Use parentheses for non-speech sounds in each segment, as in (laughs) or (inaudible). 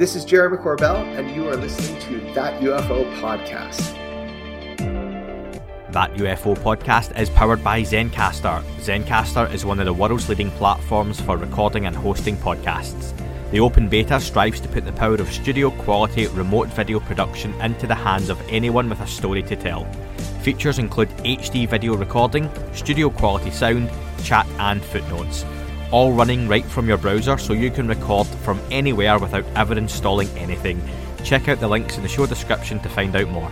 This is Jeremy Corbell, and you are listening to That UFO Podcast. That UFO podcast is powered by Zencastr. Zencastr is one of the world's leading platforms for recording and hosting podcasts. The open beta strives to put the power of studio quality remote video production into the hands of anyone with a story to tell. Features include HD video recording, studio quality sound, chat, and footnotes all running right from your browser so you can record from anywhere without ever installing anything. Check out the links in the show description to find out more.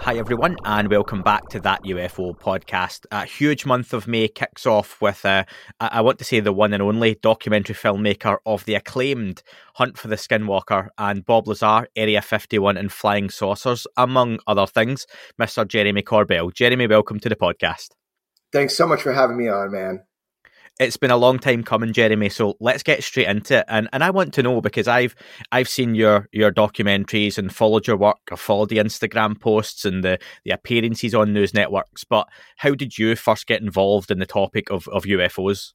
Hi, everyone, and welcome back to that UFO podcast. A huge month of May kicks off with, uh, I want to say, the one and only documentary filmmaker of the acclaimed Hunt for the Skinwalker and Bob Lazar, Area 51, and Flying Saucers, among other things, Mr. Jeremy Corbell. Jeremy, welcome to the podcast. Thanks so much for having me on, man. It's been a long time coming, Jeremy. So let's get straight into it. And and I want to know because I've I've seen your your documentaries and followed your work. I've followed the Instagram posts and the the appearances on news networks. But how did you first get involved in the topic of of UFOs?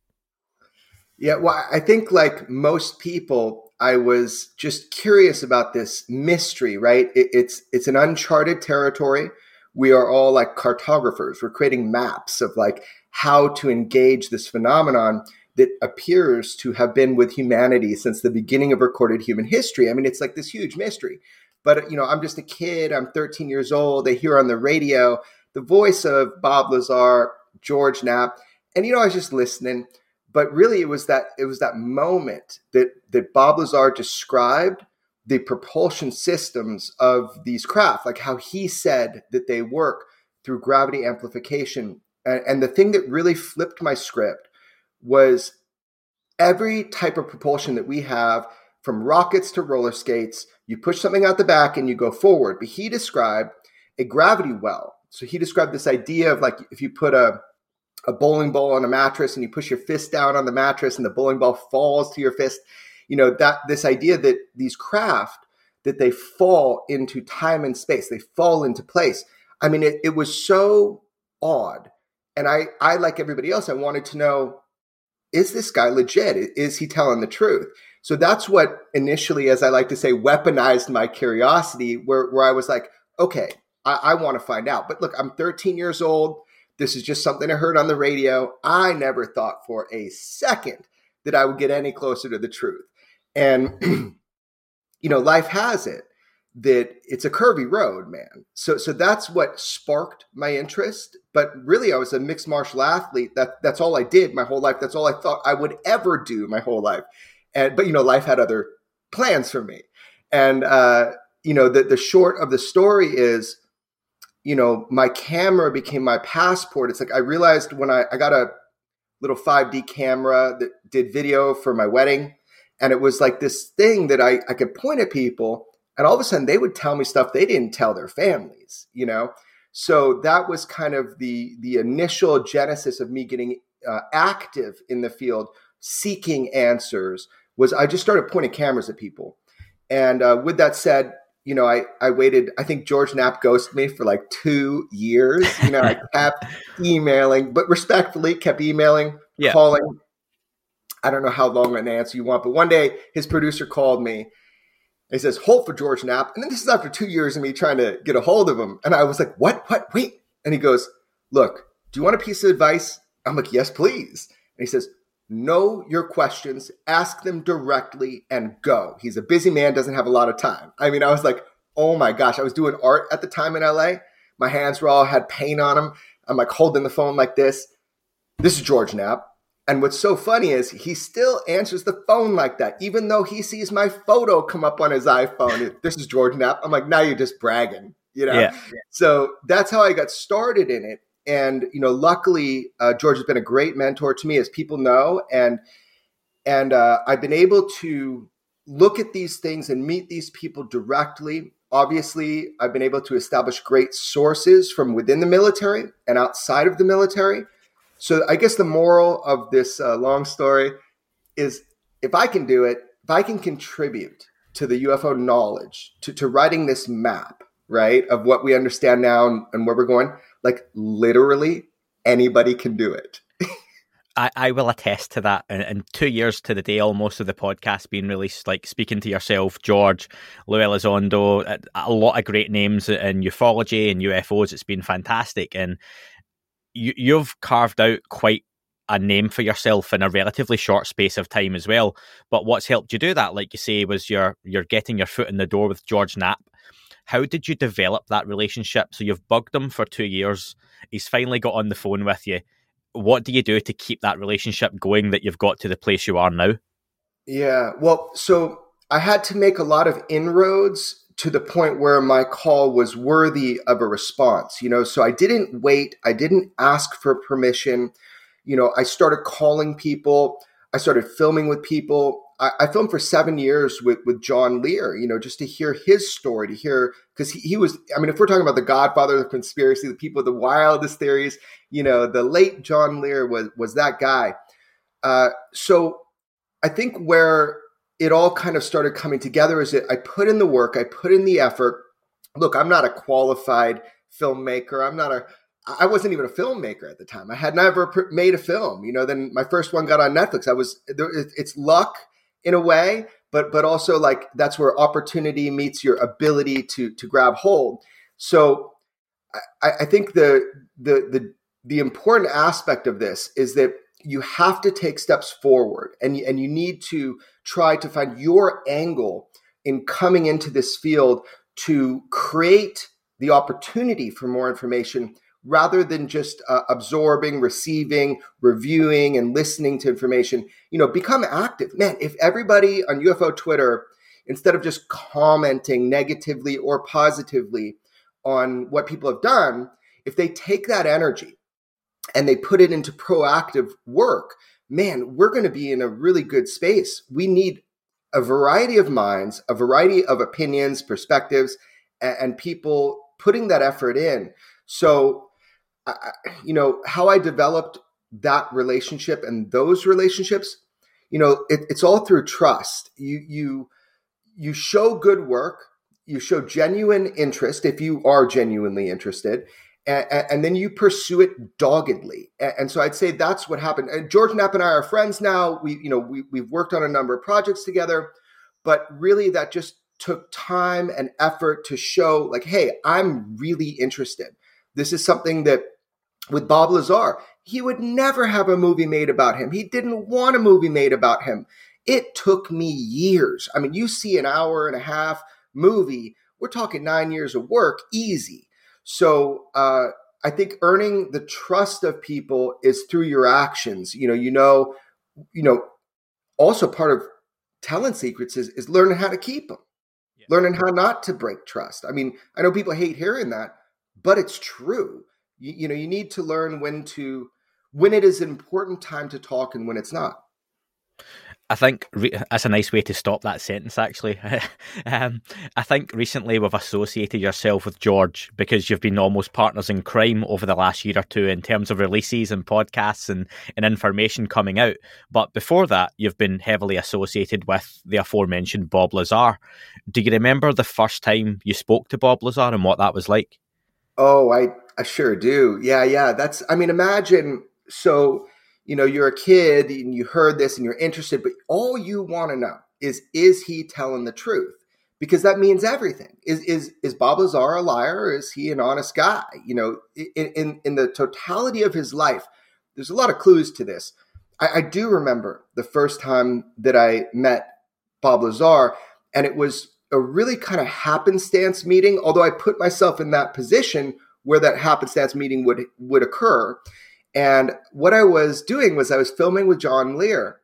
Yeah, well, I think like most people, I was just curious about this mystery. Right? It, it's it's an uncharted territory we are all like cartographers. We're creating maps of like how to engage this phenomenon that appears to have been with humanity since the beginning of recorded human history. I mean, it's like this huge mystery. But, you know, I'm just a kid. I'm 13 years old. I hear on the radio the voice of Bob Lazar, George Knapp. And, you know, I was just listening. But really, it was that it was that moment that that Bob Lazar described the propulsion systems of these craft, like how he said that they work through gravity amplification. And, and, the thing that really flipped my script was every type of propulsion that we have, from rockets to roller skates, you push something out the back and you go forward. But he described a gravity well. So he described this idea of like if you put a a bowling ball on a mattress and you push your fist down on the mattress and the bowling ball falls to your fist you know that this idea that these craft that they fall into time and space they fall into place. I mean it, it was so odd. And i i like everybody else i wanted to know is this guy legit? Is he telling the truth? So that's what initially as i like to say weaponized my curiosity where, where i was like okay I, I want to find out. But look i'm 13 years old. This is just something i heard on the radio. I never thought for a second that i would get any closer to the truth and, (clears throat) you know, life has it that it's a curvy road, man. So so that's what sparked my interest. But really I was a mixed martial athlete. That that's all I did my whole life. That's all I thought I would ever do my whole life. And but you know, life had other plans for me. And uh, you know, the the short of the story is, you know, my camera became my passport. It's like I realized when I, I got a little 5D camera that did video for my wedding and it was like this thing that I, I could point at people, and all of a sudden they would tell me stuff they didn't tell their families, you know? So that was kind of the the initial genesis of me getting uh, active in the field, seeking answers. Was I just started pointing cameras at people, and uh, with that said, you know, I I waited. I think George Knapp ghosted me for like two years. You know, I (laughs) kept emailing, but respectfully kept emailing, yeah. calling, I don't know how long an answer you want, but one day his producer called me. He says, hold for George Knapp. And then this is after two years of me trying to get a hold of him. And I was like, what? What? Wait. And he goes, look, do you want a piece of advice? I'm like, yes, please. And he says, know your questions, ask them directly, and go. He's a busy man, doesn't have a lot of time. I mean, I was like, oh my gosh. I was doing art at the time in LA. My hands were all had paint on them. I'm like holding the phone like this. This is George Knapp. And what's so funny is he still answers the phone like that, even though he sees my photo come up on his iPhone. this is George Knapp. I'm like, now you're just bragging, you know? Yeah. So that's how I got started in it. And, you know, luckily, uh, George has been a great mentor to me, as people know. And, and uh, I've been able to look at these things and meet these people directly. Obviously, I've been able to establish great sources from within the military and outside of the military so I guess the moral of this uh, long story is if I can do it, if I can contribute to the UFO knowledge, to, to writing this map, right, of what we understand now and, and where we're going, like literally anybody can do it. I, I will attest to that. In, two years to the day, almost of the podcast being released, like speaking to yourself, George, Lou Elizondo, a, a lot of great names in ufology and UFOs. It's been fantastic, and you, you've carved out quite a name for yourself in a relatively short space of time as well. But what's helped you do that, like you say, was you're you're getting your foot in the door with George Knapp. How did you develop that relationship? So you've bugged him for two years. He's finally got on the phone with you what do you do to keep that relationship going that you've got to the place you are now? Yeah, well, so I had to make a lot of inroads to the point where my call was worthy of a response, you know, so I didn't wait, I didn't ask for permission. You know, I started calling people, I started filming with people. I, I filmed for seven years with with John Lear, you know, just to hear his story, to hear because he, he was. I mean, if we're talking about the Godfather of the conspiracy, the people with the wildest theories, you know, the late John Lear was was that guy. Uh, so I think where it all kind of started coming together is that I put in the work, I put in the effort. Look, I'm not a qualified filmmaker. I'm not a I wasn't even a filmmaker at the time. I had never made a film. You know, then my first one got on Netflix. I was it's luck in a way, but but also like that's where opportunity meets your ability to to grab hold. So I, I think the the the the important aspect of this is that you have to take steps forward and and you need to try to find your angle in coming into this field to create the opportunity for more information rather than just uh, absorbing, receiving, reviewing, and listening to information. You know, become active. Man, if everybody on UFO Twitter, instead of just commenting negatively or positively on what people have done, if they take that energy and they put it into proactive work, man, we're going to be in a really good space. We need a variety of minds, a variety of opinions, perspectives, and, and people putting that effort in. So I, you know, how I developed that relationship and those relationships, you know, it, it's all through trust. You you you show good work, you show genuine interest if you are genuinely interested, and, and, then you pursue it doggedly. And, so I'd say that's what happened. And George Knapp and I are friends now. We, you know, we, we've worked on a number of projects together, but really that just took time and effort to show like, hey, I'm really interested. This is something that with Bob Lazar, he would never have a movie made about him. He didn't want a movie made about him. It took me years. I mean, you see an hour and a half movie, we're talking nine years of work, easy. So uh, I think earning the trust of people is through your actions. You know, you know, you know. Also, part of talent secrets is, is learning how to keep them, yeah. learning how not to break trust. I mean, I know people hate hearing that, but it's true you, you know you need to learn when to when it is an important time to talk and when it's not I think re- that's a nice way to stop that sentence, actually. (laughs) um, I think recently we've associated yourself with George because you've been almost partners in crime over the last year or two in terms of releases and podcasts and, and information coming out. But before that, you've been heavily associated with the aforementioned Bob Lazar. Do you remember the first time you spoke to Bob Lazar and what that was like? Oh, I, I sure do. Yeah, yeah. That's, I mean, imagine so, you know, you're a kid and you heard this and you're interested, but all you want to know is, is he telling the truth? Because that means everything. Is is is Bob Lazar a liar is he an honest guy? You know, in in, in the totality of his life, there's a lot of clues to this. I, I do remember the first time that I met Bob Lazar, and it was a really kind of happenstance meeting, although I put myself in that position where that happenstance meeting would would occur. And what I was doing was I was filming with John Lear,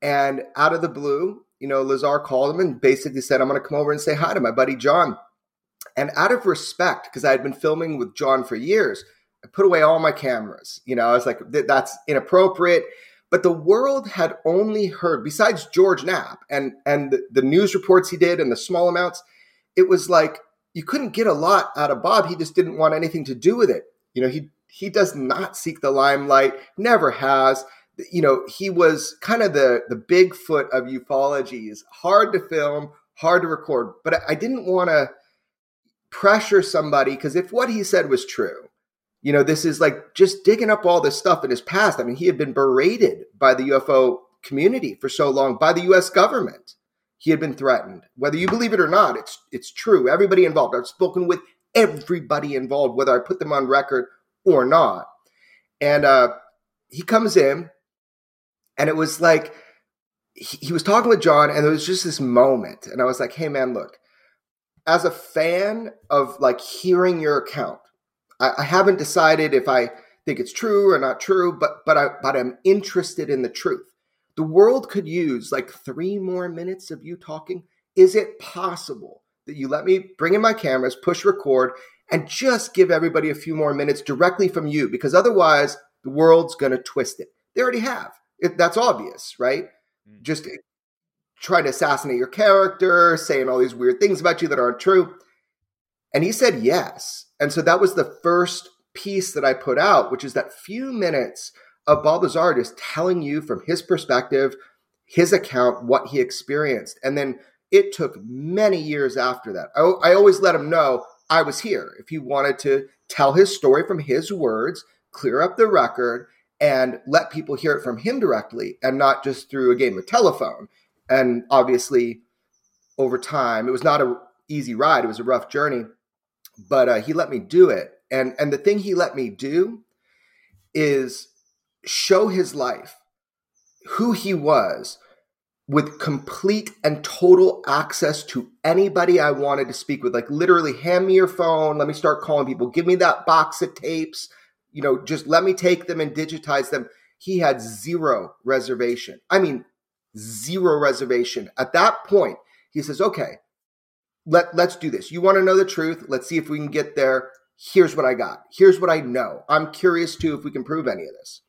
and out of the blue, you know, Lazar called him and basically said, "I'm going to come over and say hi to my buddy John." And out of respect, because I had been filming with John for years, I put away all my cameras. You know, I was like, "That's inappropriate." But the world had only heard, besides George Knapp and and the, the news reports he did and the small amounts, it was like you couldn't get a lot out of Bob. He just didn't want anything to do with it. You know, he he does not seek the limelight, never has. You know, he was kind of the the Bigfoot of ufologies. Hard to film, hard to record. But I didn't want to pressure somebody because if what he said was true, You know, this is like just digging up all this stuff in his past. I mean, he had been berated by the UFO community for so long, by the US government. He had been threatened. Whether you believe it or not, it's it's true. Everybody involved. I've spoken with everybody involved, whether I put them on record or not. And uh, he comes in, and it was like he, he was talking with John, and there was just this moment, and I was like, "Hey, man, look." As a fan of like hearing your account, I, I haven't decided if I think it's true or not true, but but I but I'm interested in the truth. The world could use like three more minutes of you talking. Is it possible that you let me bring in my cameras, push record, and just give everybody a few more minutes directly from you? Because otherwise, the world's going to twist it. They already have. It, that's obvious, right? Mm. Just trying to assassinate your character, saying all these weird things about you that aren't true. And he said yes. And so that was the first piece that I put out, which is that few minutes of Bob Lazar just telling you from his perspective, his account, what he experienced. And then it took many years after that. I, I always let him know I was here. If he wanted to tell his story from his words, clear up the record, and let people hear it from him directly and not just through a game of telephone. And obviously, over time, it was not an easy ride. It was a rough journey, but uh, he let me do it. And and the thing he let me do is show his life, who he was, with complete and total access to anybody I wanted to speak with. Like literally, hand me your phone. Let me start calling people. Give me that box of tapes. You know, just let me take them and digitize them. He had zero reservation. I mean, zero reservation. At that point, he says, okay, let, let's do this. You want to know the truth? Let's see if we can get there. Here's what I got. Here's what I know. I'm curious too if we can prove any of this.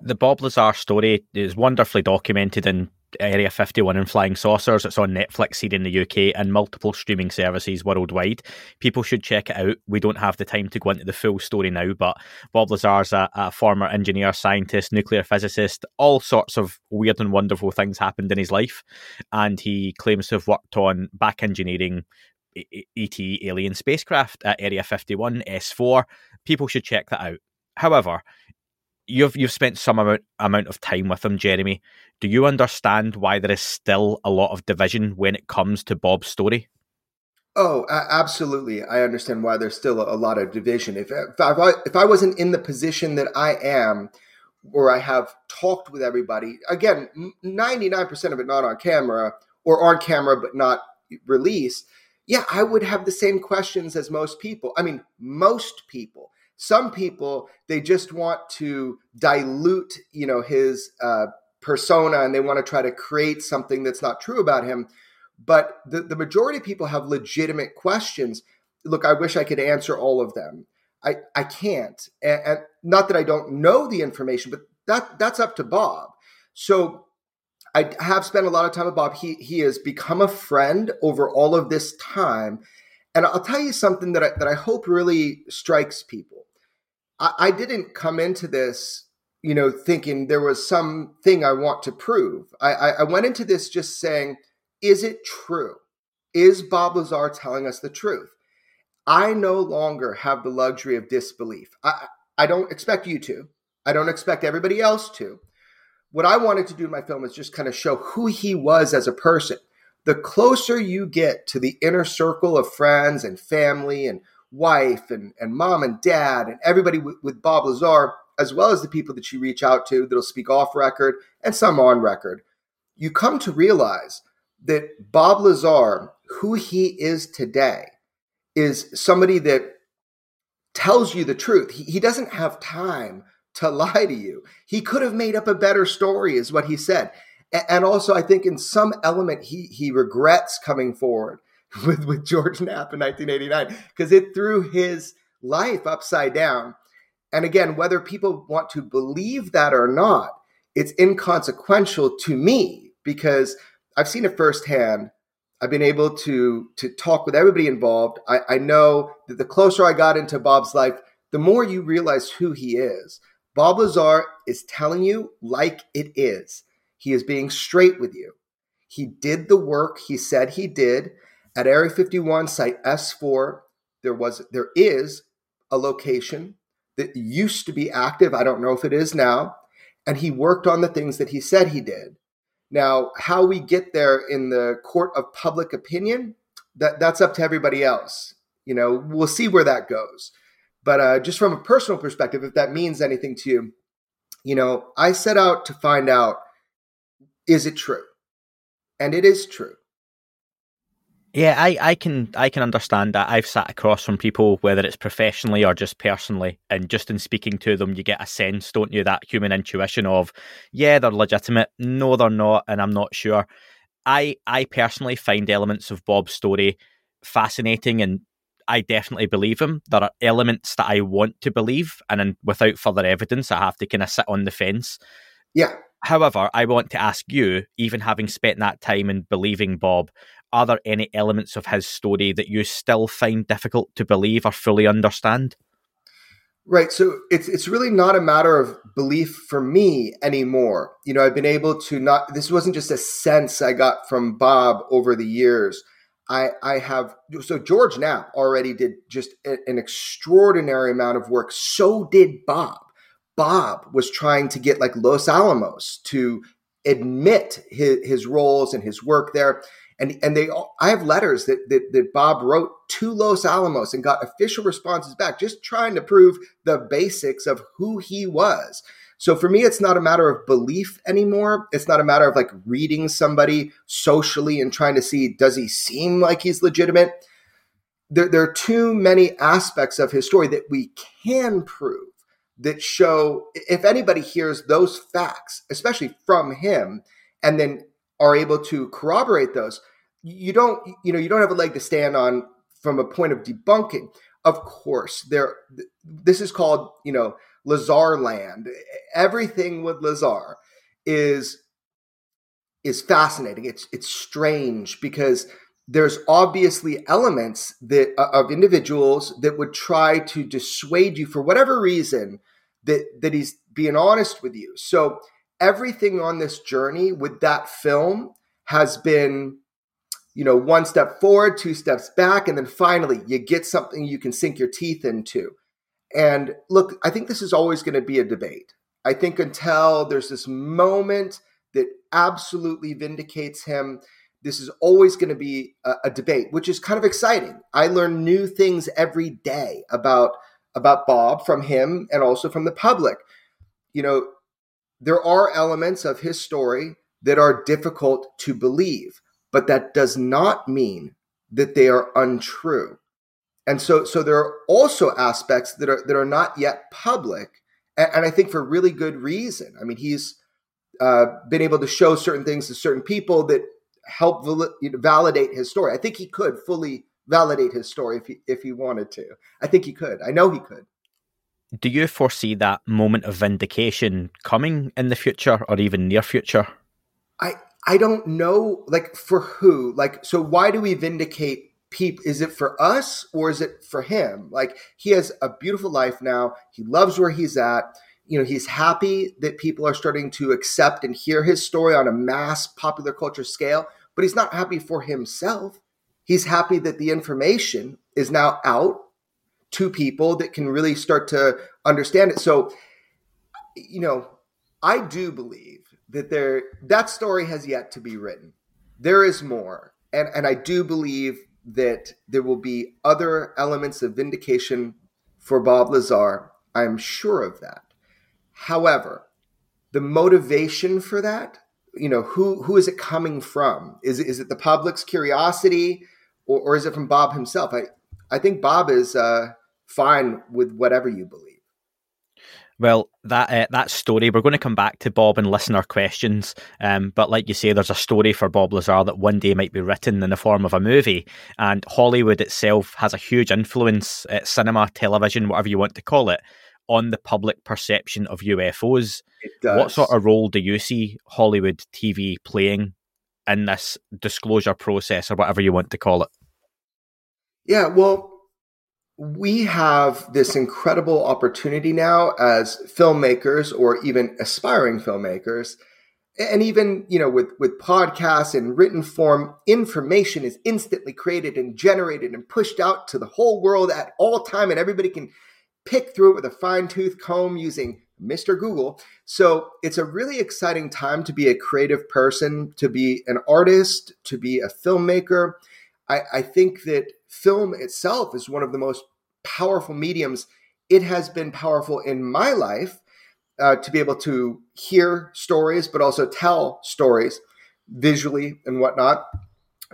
The Bob Lazar story is wonderfully documented in Area 51 and Flying Saucers. It's on Netflix here in the UK and multiple streaming services worldwide. People should check it out. We don't have the time to go into the full story now, but Bob Lazar's a, a former engineer, scientist, nuclear physicist. All sorts of weird and wonderful things happened in his life. And he claims to have worked on back engineering ET alien spacecraft at Area 51 S4. People should check that out. However, you've you've spent some amount amount of time with him, Jeremy. Do you understand why there is still a lot of division when it comes to Bob's story? Oh, absolutely. I understand why there's still a lot of division. If if I, if I wasn't in the position that I am, where I have talked with everybody, again, 99% of it not on camera or on camera but not released, yeah, I would have the same questions as most people. I mean, most people some people they just want to dilute you know his uh, persona and they want to try to create something that's not true about him. But the, the majority of people have legitimate questions. Look i wish i could answer all of them. I i can't. And, and not that i don't know the information but that that's up to bob. So I have spent a lot of time with Bob. He he has become a friend over all of this time, and I'll tell you something that I, that I hope really strikes people. I, I didn't come into this, you know, thinking there was something I want to prove. I, I, I went into this just saying, is it true? Is Bob Lazar telling us the truth? I no longer have the luxury of disbelief. I, I don't expect you to. I don't expect everybody else to. What I wanted to do in my film is just kind of show who he was as a person. The closer you get to the inner circle of friends and family and wife and, and mom and dad and everybody with, with Bob Lazar, as well as the people that you reach out to that'll speak off record and some on record, you come to realize that Bob Lazar, who he is today, is somebody that tells you the truth. He, he doesn't have time to (laughs) lie to you. He could have made up a better story, is what he said. And also, I think in some element, he he regrets coming forward (laughs) with, with George Knapp in 1989 because it threw his life upside down. And again, whether people want to believe that or not, it's inconsequential to me because I've seen it firsthand. I've been able to to talk with everybody involved. I, I know that the closer I got into Bob's life, the more you realize who he is. Bob Lazar is telling you like it is. He is being straight with you. He did the work he said he did. At Area 51, Site S4, there was there is a location that used to be active. I don't know if it is now. And he worked on the things that he said he did. Now, how we get there in the court of public opinion, that, that's up to everybody else. You know, we'll see where that goes. But uh, just from a personal perspective, if that means anything to you, you know, I set out to find out is it true? And it is true. Yeah, I, I can I can understand that. I've sat across from people, whether it's professionally or just personally, and just in speaking to them, you get a sense, don't you, that human intuition of, yeah, they're legitimate, no, they're not, and I'm not sure. I I personally find elements of Bob's story fascinating, and I definitely believe him. There are elements that I want to believe, and then without further evidence, I have to kind of sit on the fence. Yeah. However, I want to ask you, even having spent that time in believing Bob, are there any elements of his story that you still find difficult to believe or fully understand? Right. So it's it's really not a matter of belief for me anymore. You know, I've been able to not this wasn't just a sense I got from Bob over the years. I I have so George Knapp already did just a, an extraordinary amount of work. So did Bob. Bob was trying to get like Los Alamos to admit his, his roles and his work there and and they I have letters that, that that Bob wrote to Los Alamos and got official responses back, just trying to prove the basics of who he was. So for me, it's not a matter of belief anymore. It's not a matter of like reading somebody socially and trying to see does he seem like he's legitimate. There, there are too many aspects of his story that we can prove that show if anybody hears those facts, especially from him, and then are able to corroborate those, you don't you know you don't have a leg to stand on from a point of debunking. Of course, there this is called you know Lazar land. Everything with Lazar is is fascinating. It's it's strange because there's obviously elements that of individuals that would try to dissuade you for whatever reason that that he's being honest with you. So everything on this journey with that film has been you know one step forward two steps back and then finally you get something you can sink your teeth into. And look i think this is always going to be a debate. I think until there's this moment that absolutely vindicates him this is always going to be a, a debate which is kind of exciting. I learn new things every day about about bob from him and also from the public. You know there are elements of his story that are difficult to believe, but that does not mean that they are untrue. And so, so there are also aspects that are that are not yet public, and, and I think for really good reason. I mean, he's uh, been able to show certain things to certain people that help val- validate his story. I think he could fully validate his story if he if he wanted to. I think he could. I know he could do you foresee that moment of vindication coming in the future or even near future? I I don't know like for who? Like so why do we vindicate people is it for us or is it for him? Like he has a beautiful life now. He loves where he's at. You know, he's happy that people are starting to accept and hear his story on a mass popular culture scale, but he's not happy for himself. He's happy that the information is now out to people that can really start to understand it. So, you know, I do believe that there that story has yet to be written. There is more. And and I do believe that there will be other elements of vindication for Bob Lazar. I'm sure of that. However, the motivation for that, you know, who who is it coming from? Is is it the public's curiosity or, or is it from Bob himself? I, I think Bob is uh, fine with whatever you believe. Well, that uh, that story, we're going to come back to Bob and listener questions. Um, but like you say, there's a story for Bob Lazar that one day might be written in the form of a movie. And Hollywood itself has a huge influence, uh, cinema, television, whatever you want to call it, on the public perception of UFOs. What sort of role do you see Hollywood TV playing in this disclosure process or whatever you want to call it? Yeah, well, we have this incredible opportunity now as filmmakers or even aspiring filmmakers and even you know with with podcasts and written form information is instantly created and generated and pushed out to the whole world at all time and everybody can pick through it with a fine tooth comb using Mr. Google. So it's a really exciting time to be a creative person, to be an artist, to be a filmmaker. I, I think that film itself is one of the most powerful mediums. It has been powerful in my life uh, to be able to hear stories, but also tell stories visually and whatnot.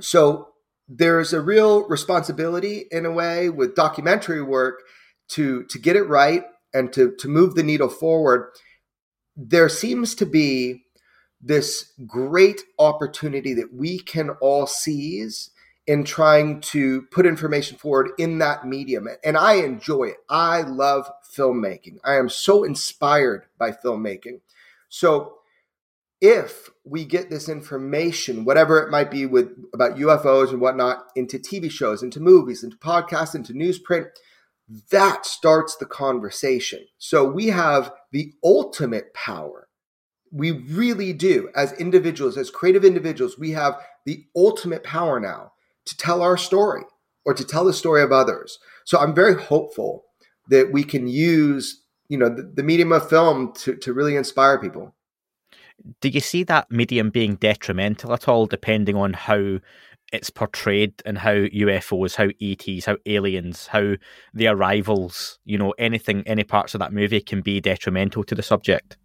So there's a real responsibility in a way with documentary work to to get it right and to to move the needle forward. There seems to be this great opportunity that we can all seize in trying to put information forward in that medium. And I enjoy it. I love filmmaking. I am so inspired by filmmaking. So if we get this information, whatever it might be with about UFOs and whatnot, into TV shows, into movies, into podcasts, into newsprint, that starts the conversation. So we have the ultimate power. We really do, as individuals, as creative individuals, we have the ultimate power now to tell our story or to tell the story of others. So I'm very hopeful that we can use, you know, the, the medium of film to, to really inspire people. Do you see that medium being detrimental at all, depending on how it's portrayed and how UFOs, how ETs, how aliens, how the arrivals, you know, anything, any parts of that movie can be detrimental to the subject?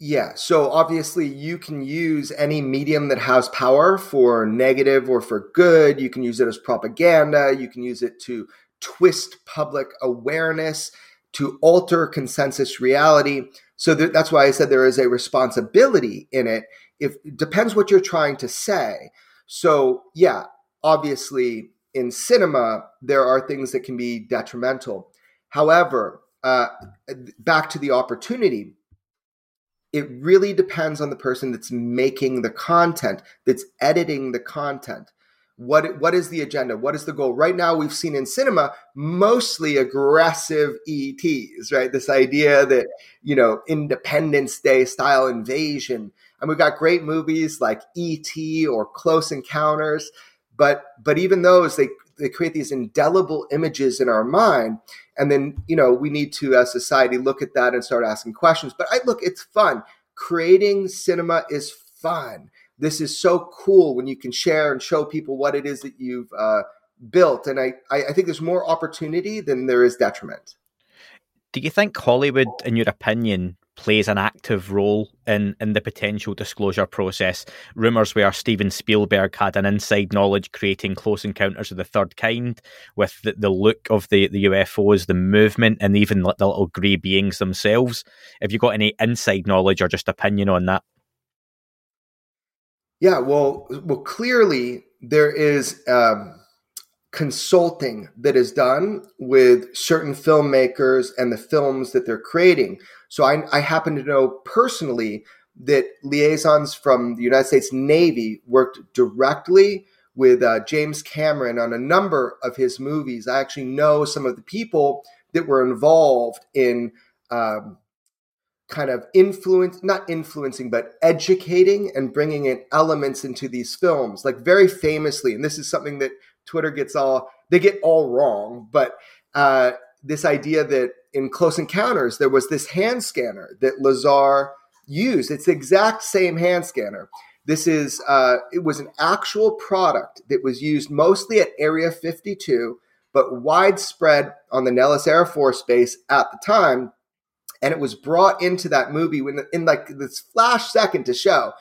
Yeah, so obviously you can use any medium that has power for negative or for good. You can use it as propaganda. You can use it to twist public awareness, to alter consensus reality. So th- that's why I said there is a responsibility in it. If it depends what you're trying to say. So yeah, obviously in cinema there are things that can be detrimental. However, uh, back to the opportunity it really depends on the person that's making the content, that's editing the content. What what is the agenda? What is the goal? Right now, we've seen in cinema mostly aggressive ETs, right? This idea that you know Independence Day style invasion, and we've got great movies like ET or Close Encounters, but but even those they they create these indelible images in our mind and then you know we need to as society look at that and start asking questions. But i look it's fun. Creating cinema is fun. This is so cool when you can share and show people what it is that you've uh, built and I, I think there's more opportunity than there is detriment. Do you think hollywood in your opinion plays an active role in, in the potential disclosure process. Rumours where Steven Spielberg had an inside knowledge creating Close Encounters of the Third Kind with the, the look of the, the UFOs, the movement, and even the little grey beings themselves. Have you got any inside knowledge or just opinion on that? Yeah, well, well, clearly there is um, consulting that is done with certain filmmakers and the films that they're creating. So I, I happen to know personally that liaisons from the United States Navy worked directly with uh, James Cameron on a number of his movies. I actually know some of the people that were involved in um, kind of influence, not influencing, but educating and bringing in elements into these films. Like very famously, and this is something that Twitter gets all they get all wrong, but uh, this idea that in Close Encounters there was this hand scanner that Lazar used. It's the exact same hand scanner. This is uh, it was an actual product that was used mostly at Area 52, but widespread on the Nellis Air Force Base at the time. And it was brought into that movie when in like this flash second to show.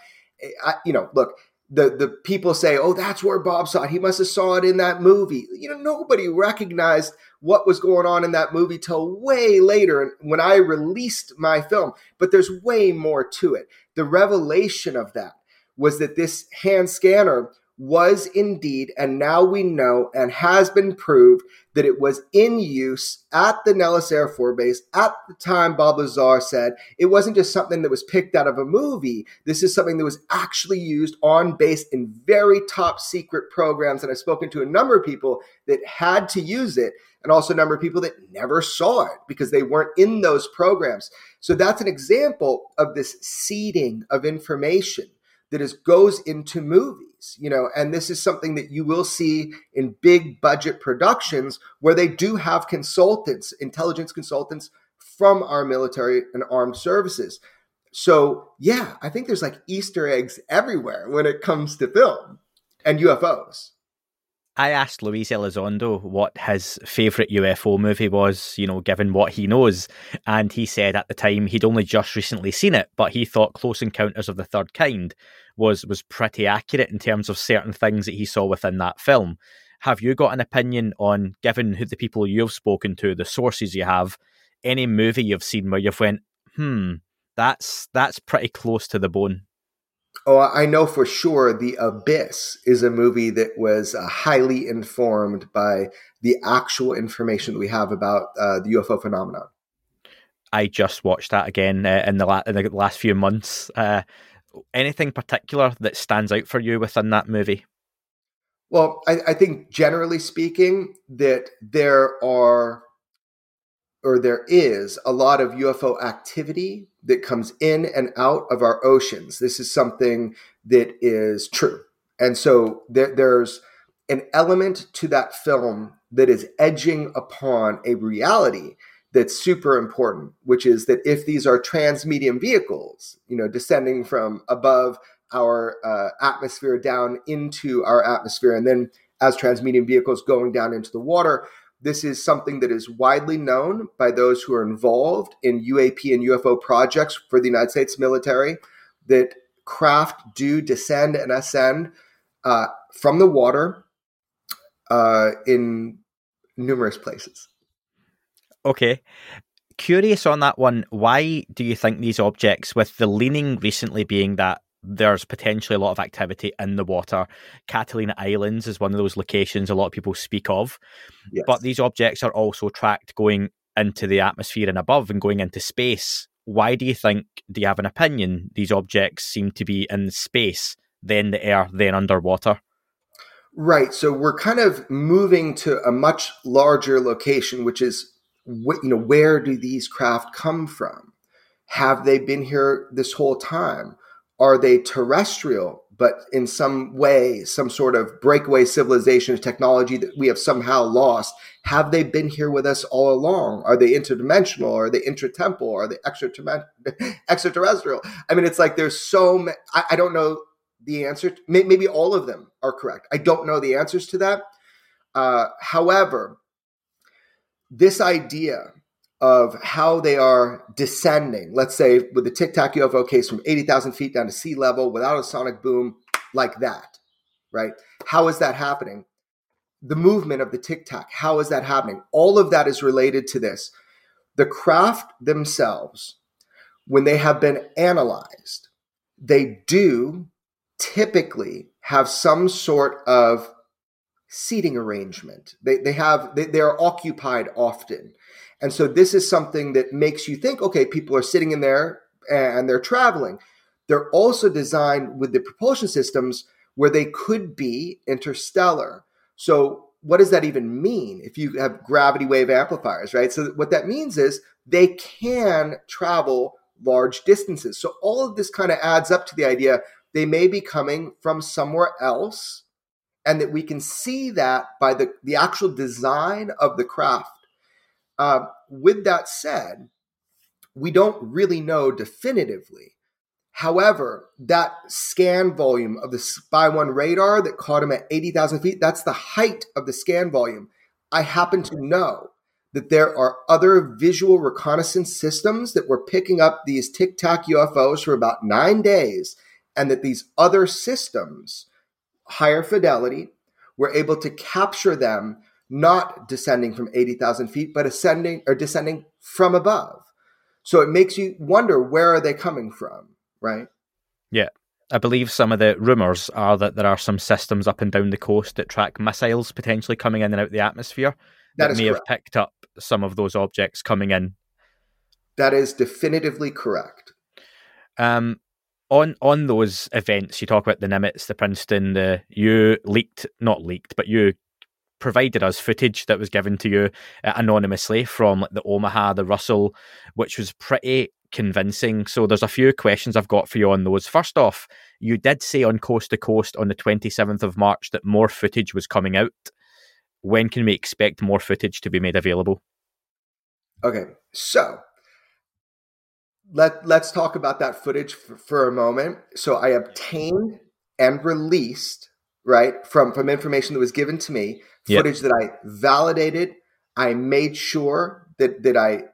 I, you know, look, the the people say, "Oh, that's where Bob saw it. He must have saw it in that movie." You know, nobody recognized what was going on in that movie till way later when I released my film. But there's way more to it. The revelation of that was that this hand scanner was indeed, and now we know and has been proved that it was in use at the Nellis Air Force Base at the time Bob Lazar said it wasn't just something that was picked out of a movie. This is something that was actually used on base in very top secret programs. And I've spoken to a number of people that had to use it and also a number of people that never saw it because they weren't in those programs. So that's an example of this seeding of information that is goes into movies, you know, and this is something that you will see in big budget productions where they do have consultants, intelligence consultants from our military and armed services. So, yeah, I think there's like Easter eggs everywhere when it comes to film and UFOs. I asked Luis Elizondo what his favourite UFO movie was, you know, given what he knows. And he said at the time he'd only just recently seen it, but he thought Close Encounters of the Third Kind was was pretty accurate in terms of certain things that he saw within that film. Have you got an opinion on, given who the people you've spoken to, the sources you have, any movie you've seen where you've went, hmm, that's that's pretty close to the bone? Oh, I know for sure The Abyss is a movie that was uh, highly informed by the actual information that we have about uh, the UFO phenomenon. I just watched that again uh, in, the la- in the last few months. Uh, anything particular that stands out for you within that movie? Well, I, I think generally speaking, that there are or there is a lot of UFO activity that comes in and out of our oceans. This is something that is true. And so there, there's an element to that film that is edging upon a reality that's super important, which is that if these are transmedium vehicles, you know, descending from above our uh, atmosphere down into our atmosphere, and then as transmedium vehicles going down into the water, this is something that is widely known by those who are involved in UAP and UFO projects for the United States military that craft do descend and ascend uh, from the water uh, in numerous places. Okay. Curious on that one, why do you think these objects, with the leaning recently being that there's potentially a lot of activity in the water. Catalina Islands is one of those locations a lot of people speak of. Yes. But these objects are also tracked going into the atmosphere and above and going into space. Why do you think, do you have an opinion, these objects seem to be in space, then the air, then underwater? Right. So we're kind of moving to a much larger location, which is, what, you know, where do these craft come from? Have they been here this whole time? Are they terrestrial, but in some way, some sort of breakaway civilization of technology that we have somehow lost? Have they been here with us all along? Are they interdimensional? Are they intratemporal? Are they (laughs) extraterrestrial? I mean, it's like there's so many, I, I don't know the answer. maybe all of them are correct. I don't know the answers to that. Uh, however, this idea of how they are descending. Let's say with the Tic Tac UFO case from 80,000 feet down to sea level without a sonic boom, like that, right? How is that happening? The movement of the Tic Tac, how is that happening? All of that is related to this. The craft themselves, when they have been analyzed, they do typically have some sort of seating arrangement. They, they have they, they are occupied often and so this is something that makes you think, okay, people are sitting in there and they're traveling. They're also designed with the propulsion systems where they could be interstellar. So what does that even mean if you have gravity wave amplifiers, right? So what that means is they can travel large distances. So all of this kind of adds up to the idea they may be coming from somewhere else and that we can see that by the, the actual design of the craft uh, with that said, we don't really know definitively. However, that scan volume of the SPY-1 radar that caught him at 80,000 feet, that's the height of the scan volume. I happen to know that there are other visual reconnaissance systems that were picking up these tic tac UFOs for about nine days, and that these other systems, higher fidelity, were able to capture them not descending from 80,000 feet, but ascending or descending from above. So it makes you wonder where are they coming from, right? Yeah. I believe some of the rumours are that there are some systems up and down the coast that track missiles potentially coming in and out the atmosphere that, that may correct. have picked up some of those objects coming in. That is definitively correct. Um, on on those events, you talk about the Nimitz, the Princeton, the you leaked, not leaked, but you provided us footage that was given to you uh, anonymously from the Omaha, the Russell, which was pretty convincing. So there's a few questions I've got for you on those. First off, you did say on Coast to Coast on the 27th of March that more footage was coming out. When can we expect more footage to be made available? Okay, so let let's talk about that footage for, for a moment. So I obtained and released right from from information that was given to me footage that I validated. I made sure that that I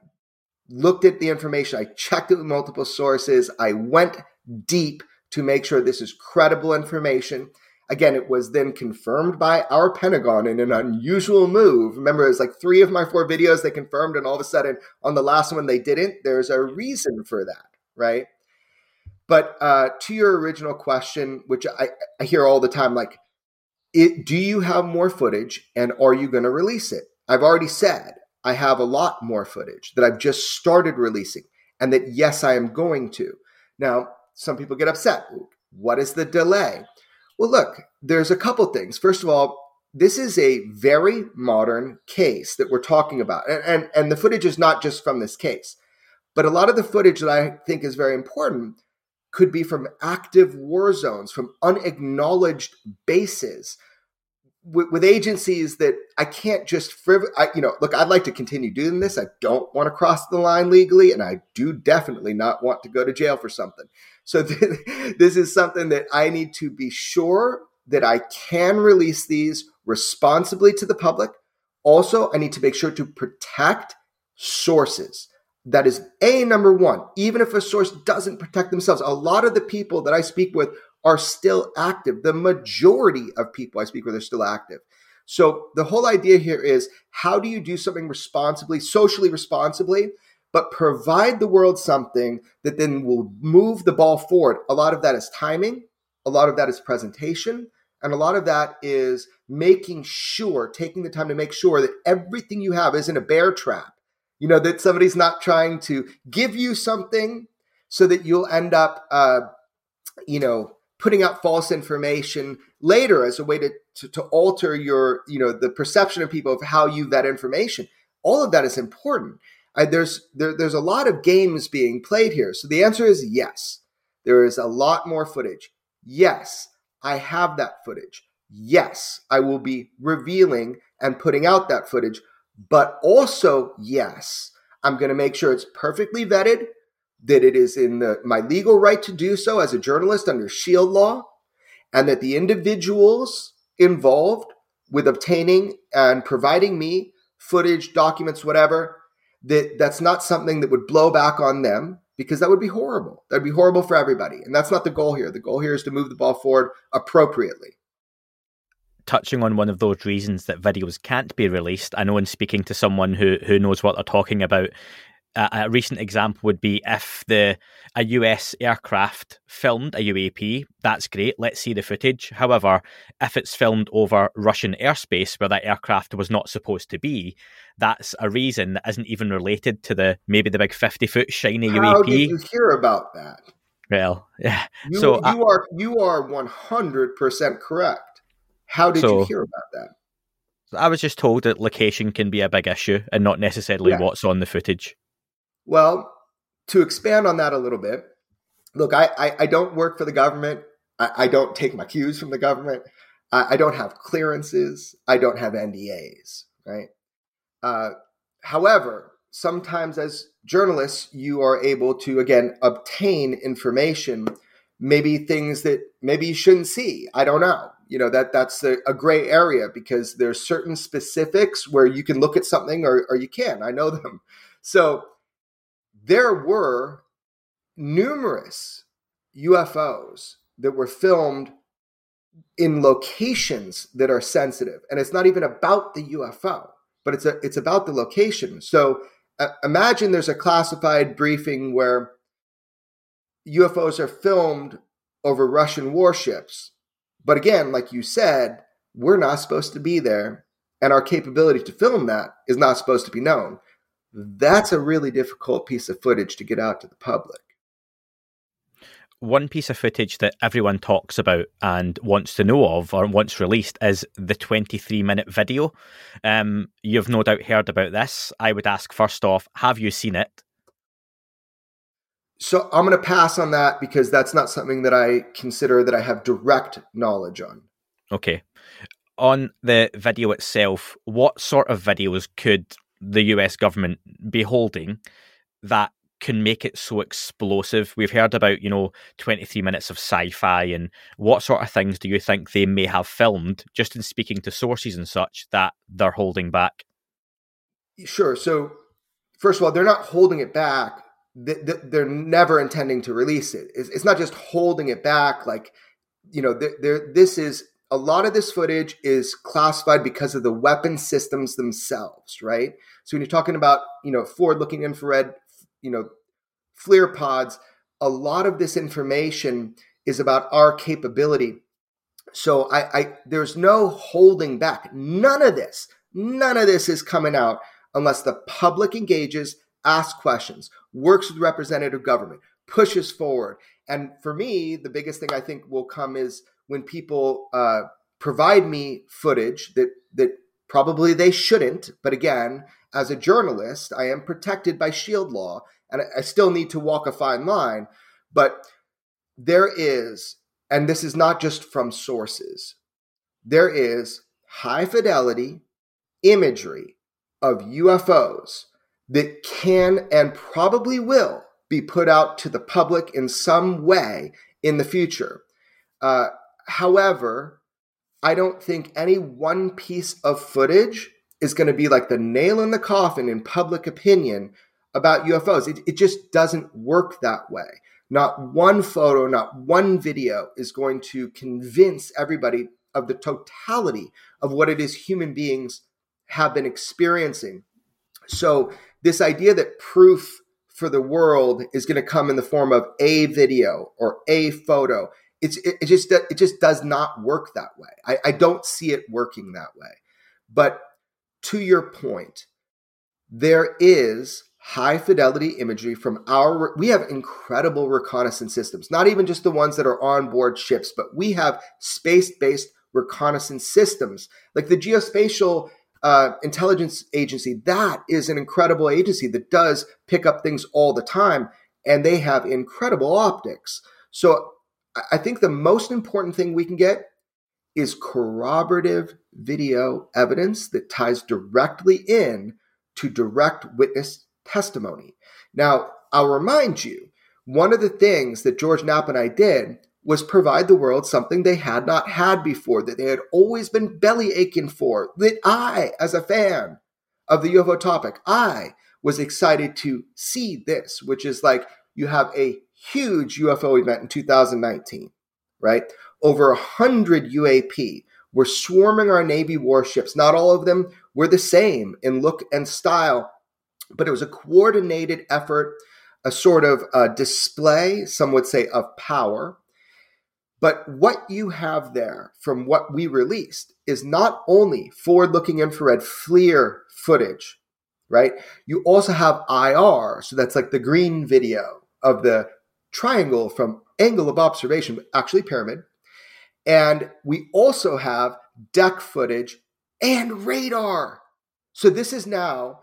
looked at the information. I checked it with multiple sources. I went deep to make sure this is credible information. Again, it was then confirmed by our Pentagon in an unusual move. Remember, it was like three of my four videos they confirmed, and all of a sudden on the last one they didn't. There's a reason for that, right? But uh, to your original question, which I, I hear all the time, like, it, do you have more footage and are you going to release it? I've already said I have a lot more footage that I've just started releasing, and that yes, I am going to. Now, some people get upset. What is the delay? Well, look, there's a couple things. First of all, this is a very modern case that we're talking about. And, and, and, the footage is not just from this case, but a lot of the footage that I think is very important could be from active war zones, from unacknowledged bases, with, with agencies that I can't just, friv- I, you know, look, I'd like to continue doing this. I don't want to cross the line legally, and I do definitely not want to go to jail for something. So (laughs) th- this is something that I need to be sure that I can release these responsibly to the public. Also, I need to make sure to protect sources. That is a number one. Even if a source doesn't protect themselves, a lot of the people that I speak with are still active. The majority of people I speak with are still active. So the whole idea here is how do you do something responsibly, socially responsibly, but provide the world something that then will move the ball forward. A lot of that is timing, a lot of that is presentation, and a lot of that is making sure, taking the time to make sure that everything you have isn't a bear trap. You know, that somebody's not trying to give you something so that you'll end up, uh, you know, putting out false information later as a way to, to, to alter your, you know, the perception of people of how you vet information. All of that is important. There's there, there's a lot of games being played here. So the answer is yes. There is a lot more footage. Yes, I have that footage. Yes, I will be revealing and putting out that footage. But also, yes, I'm going to make sure it's perfectly vetted, that it is in the, my legal right to do so as a journalist under Shield law, and that the individuals involved with obtaining and providing me footage, documents, whatever, that that's not something that would blow back on them because that would be horrible. That'd be horrible for everybody. And that's not the goal here. The goal here is to move the ball forward appropriately. Touching on one of those reasons that videos can't be released, I know in speaking to someone who, who knows what they're talking about, a, a recent example would be if the a US aircraft filmed a UAP, that's great. Let's see the footage. However, if it's filmed over Russian airspace where that aircraft was not supposed to be, that's a reason that isn't even related to the maybe the big fifty foot shiny How UAP. How did you hear about that? Well, yeah. You, so you I, are you are one hundred percent correct. How did so, you hear about that? I was just told that location can be a big issue and not necessarily yeah. what's on the footage. Well, to expand on that a little bit, look, I, I, I don't work for the government. I, I, don't take my cues from the government. I, I, don't have clearances. I don't have NDAs, right? Uh, however, sometimes as journalists, you are able to, again, obtain information, maybe things that maybe you shouldn't see. I don't know. You know, that that's a, a gray area because there's certain specifics where you can look at something or, or you can. I know them. So there were numerous UFOs that were filmed in locations that are sensitive and it's not even about the UFO but it's a it's about the location so uh, imagine there's a classified briefing where UFOs are filmed over Russian warships but again like you said we're not supposed to be there and our capability to film that is not supposed to be known that's a really difficult piece of footage to get out to the public. One piece of footage that everyone talks about and wants to know of or wants released is the 23 minute video. Um, you've no doubt heard about this. I would ask first off, have you seen it? So I'm going to pass on that because that's not something that I consider that I have direct knowledge on. Okay. On the video itself, what sort of videos could the US government be holding that can make it so explosive? We've heard about, you know, 23 minutes of sci fi, and what sort of things do you think they may have filmed, just in speaking to sources and such, that they're holding back? Sure. So, first of all, they're not holding it back they're never intending to release it. It's not just holding it back. Like, you know, there, this is a lot of this footage is classified because of the weapon systems themselves, right? So when you're talking about, you know, forward-looking infrared, you know, FLIR pods, a lot of this information is about our capability. So I, I there's no holding back. None of this, none of this is coming out unless the public engages asks questions, works with representative government, pushes forward. And for me, the biggest thing I think will come is when people uh, provide me footage that that probably they shouldn't. But again, as a journalist, I am protected by Shield law, and I still need to walk a fine line. But there is, and this is not just from sources, there is high fidelity imagery of UFOs that can and probably will be put out to the public in some way in the future. Uh, however, I don't think any one piece of footage is going to be like the nail in the coffin in public opinion about UFOs. It, it just doesn't work that way. Not one photo, not one video is going to convince everybody of the totality of what it is human beings have been experiencing. So this idea that proof for the world is going to come in the form of a video or a photo it's it, it just it just does not work that way. I, I don't see it working that way. But to your point there is high fidelity imagery from our we have incredible reconnaissance systems not even just the ones that are on board ships but we have space based reconnaissance systems. Like the geospatial uh, intelligence agency, that is an incredible agency that does pick up things all the time, and they have incredible optics. So I think the most important thing we can get is corroborative video evidence that ties directly in to direct witness testimony. Now, I'll remind you, one of the things that George Knapp and I did was provide the world something they had not had before, that they had always been belly aching for, that I, as a fan of the UFO topic, I was excited to see this, which is like you have a huge UFO event in 2019, right? Over a hundred UAP were swarming our Navy warships. Not all of them were the same in look and style, but it was a coordinated effort, a sort of a display, some would say, of power but what you have there from what we released is not only forward looking infrared FLIR footage, right? You also have IR. So that's like the green video of the triangle from angle of observation, actually pyramid. And we also have deck footage and radar. So this is now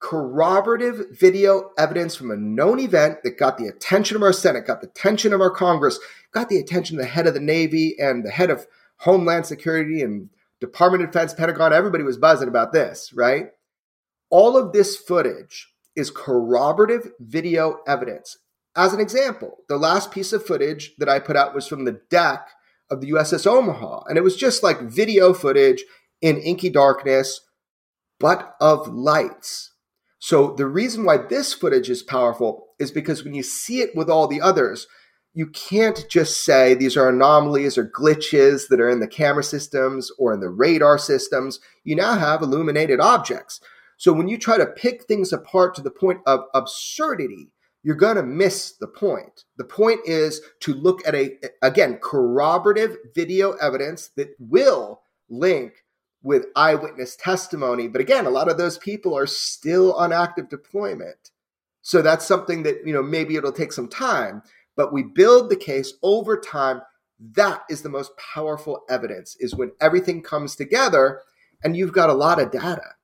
corroborative video evidence from a known event that got the attention of our Senate, got the attention of our Congress, got the attention of the head of the Navy and the head of Homeland Security and Department of Defense, Pentagon. Everybody was buzzing about this, right? All of this footage is corroborative video evidence. As an example, the last piece of footage that I put out was from the deck of the USS Omaha, and it was just like video footage in inky darkness, but of lights so the reason why this footage is powerful is because when you see it with all the others, you can't just say these are anomalies or glitches that are in the camera systems or in the radar systems. You now have illuminated objects. So when you try to pick things apart to the point of absurdity, you're going to miss the point. The point is to look at a, again, corroborative video evidence that will link with eyewitness testimony. But again, a lot of those people are still on active deployment. So that's something that, you know, maybe it'll take some time, but we build the case over time. That is the most powerful evidence is when everything comes together and you've got a lot of data.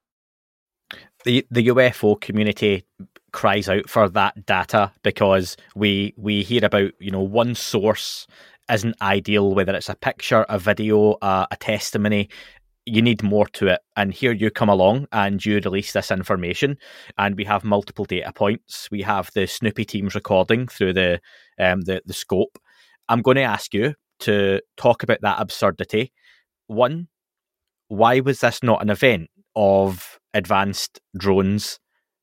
The the UFO community cries out for that data because we we hear about you know one source isn't ideal whether it's a picture a video uh, a testimony you need more to it. And here you come along and you release this information. And we have multiple data points. We have the snoopy teams recording through the um the, the scope. I'm going to ask you to talk about that absurdity. One why was this not an event of advanced drones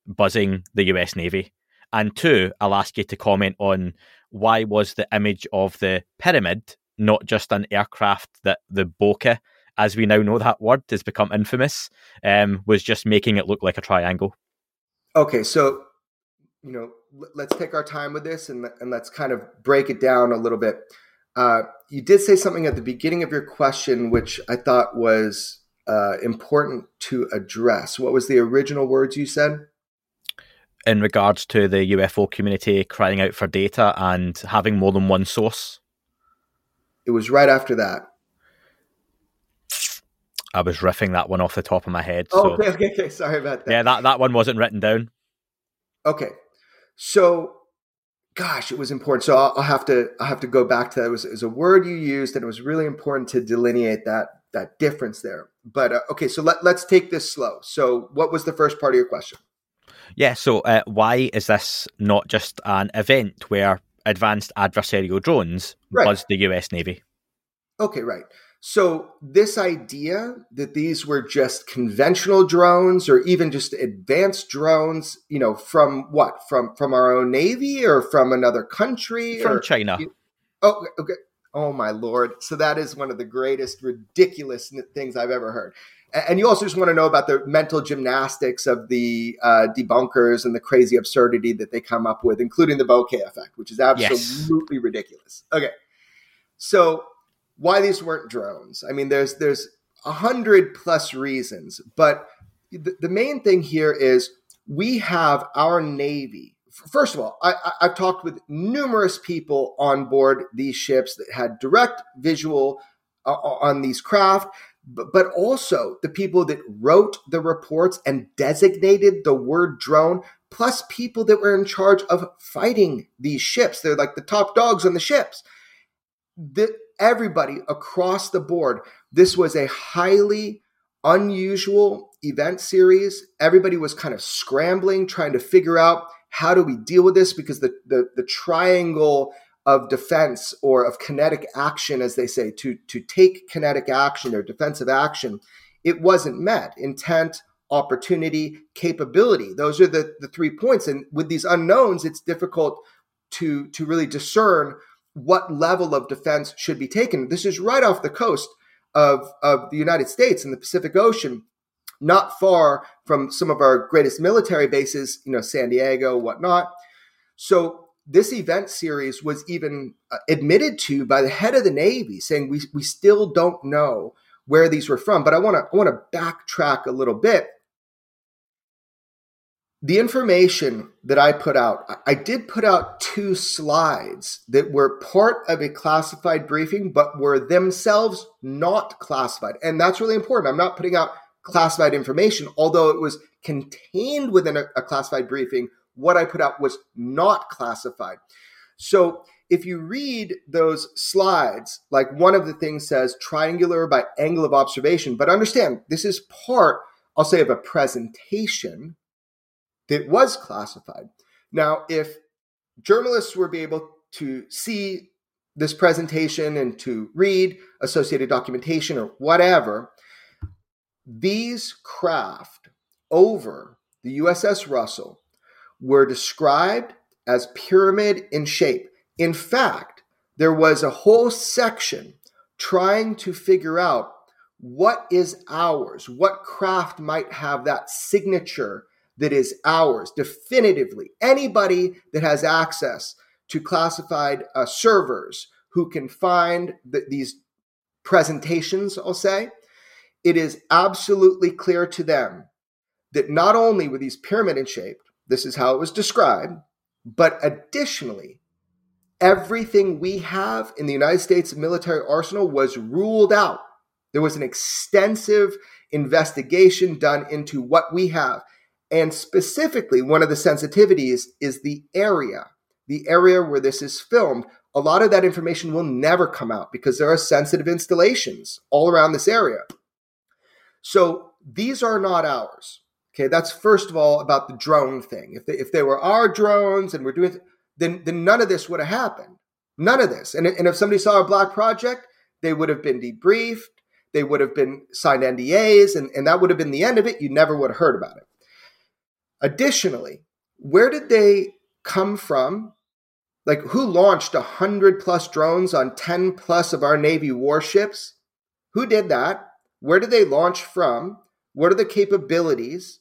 buzzing the US Navy? And two, I'll ask you to comment on why was the image of the pyramid not just an aircraft that the bokeh, as we now know that word, has become infamous, um, was just making it look like a triangle? Okay, so you know, let's take our time with this and and let's kind of break it down a little bit. Uh, you did say something at the beginning of your question, which I thought was uh, important to address. What was the original words you said? In regards to the UFO community crying out for data and having more than one source? It was right after that. I was riffing that one off the top of my head. Oh, so. okay, (laughs) okay, okay. Sorry about that. Yeah, that, that one wasn't written down. Okay. So gosh, it was important. So I'll, I'll have to I'll have to go back to that. It was, it was, a word you used, and it was really important to delineate that that difference there. But uh, okay, so let let's take this slow. So, what was the first part of your question? Yeah. So, uh, why is this not just an event where advanced adversarial drones right. buzz the U.S. Navy? Okay, right. So, this idea that these were just conventional drones or even just advanced drones, you know, from what? From from our own navy or from another country from or, China. oh, okay. Oh my lord. So that is one of the greatest ridiculous things I've ever heard. And you also just want to know about the mental gymnastics of the uh, debunkers and the crazy absurdity that they come up with, including the bokeh effect, which is absolutely yes. ridiculous. Okay. So why these weren't drones. I mean, there's there's a hundred plus reasons, but the, the main thing here is we have our Navy. First of all, I, I've talked with numerous people on board these ships that had direct visual uh, on these craft, but, but also the people that wrote the reports and designated the word drone, plus people that were in charge of fighting these ships. They're like the top dogs on the ships. The, everybody across the board. This was a highly unusual event series. Everybody was kind of scrambling, trying to figure out how do we deal with this because the, the, the triangle of defense or of kinetic action, as they say, to, to take kinetic action or defensive action, it wasn't met. Intent, opportunity, capability. Those are the, the three points. And with these unknowns, it's difficult to, to really discern what level of defense should be taken. This is right off the coast of, of the United States in the Pacific Ocean, not far from some of our greatest military bases, you know, San Diego, whatnot. So this event series was even uh, admitted to by the head of the Navy, saying we, we still don't know where these were from. But I want to I want to backtrack a little bit the information that I put out, I did put out two slides that were part of a classified briefing, but were themselves not classified. And that's really important. I'm not putting out classified information, although it was contained within a, a classified briefing. What I put out was not classified. So if you read those slides, like one of the things says triangular by angle of observation, but understand this is part, I'll say, of a presentation that was classified. Now, if journalists were be able to see this presentation and to read associated documentation or whatever, these craft over the USS Russell were described as pyramid in shape. In fact, there was a whole section trying to figure out what is ours, what craft might have that signature that is ours definitively. Anybody that has access to classified uh, servers who can find the, these presentations, I'll say, it is absolutely clear to them that not only were these pyramid in shape, this is how it was described, but additionally, everything we have in the United States military arsenal was ruled out. There was an extensive investigation done into what we have And specifically, one of the sensitivities is the area, the area where this is filmed. A lot of that information will never come out because there are sensitive installations all around this area. So these are not ours. Okay, that's first of all about the drone thing. If they, if they were our drones and we're doing, then then none of this would have happened. None of this. And, and if somebody saw a black project, they would have been debriefed. They would have been signed NDAs, and, and that would have been the end of it. You never would have heard about it. Additionally, where did they come from? Like, who launched 100 plus drones on 10 plus of our Navy warships? Who did that? Where did they launch from? What are the capabilities?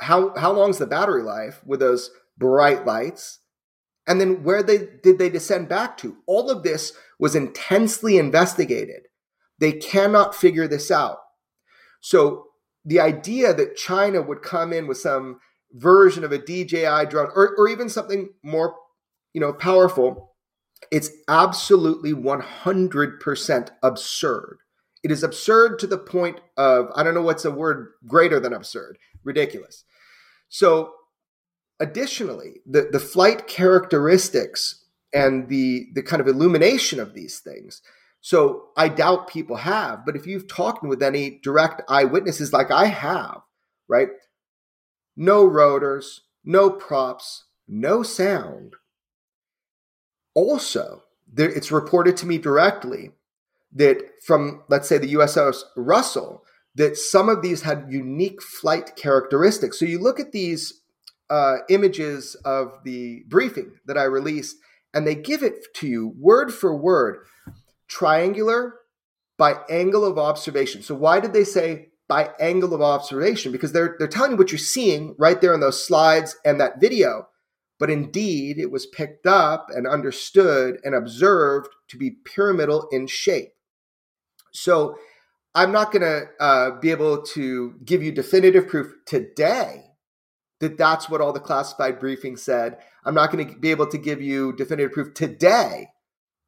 How, how long's the battery life with those bright lights? And then where they, did they descend back to? All of this was intensely investigated. They cannot figure this out. So the idea that China would come in with some version of a DJI drone or, or even something more, you know, powerful, it's absolutely 100% absurd. It is absurd to the point of, I don't know what's a word greater than absurd, ridiculous. So additionally, the, the flight characteristics and the, the kind of illumination of these things so I doubt people have, but if you've talked with any direct eyewitnesses like I have, right? No rotors, no props, no sound. Also, there, it's reported to me directly that from, let's say, the USS Russell, that some of these had unique flight characteristics. So you look at these uh, images of the briefing that I released, and they give it to you word for word triangular by angle of observation. So why did they say by angle of observation? Because they're they're telling you what you're seeing right there in those slides and that video. But indeed, it was picked up and understood and observed to be pyramidal in shape. So I'm not going to uh, be able to give you definitive proof today that that's what all the classified briefings said. I'm not going to be able to give you definitive proof today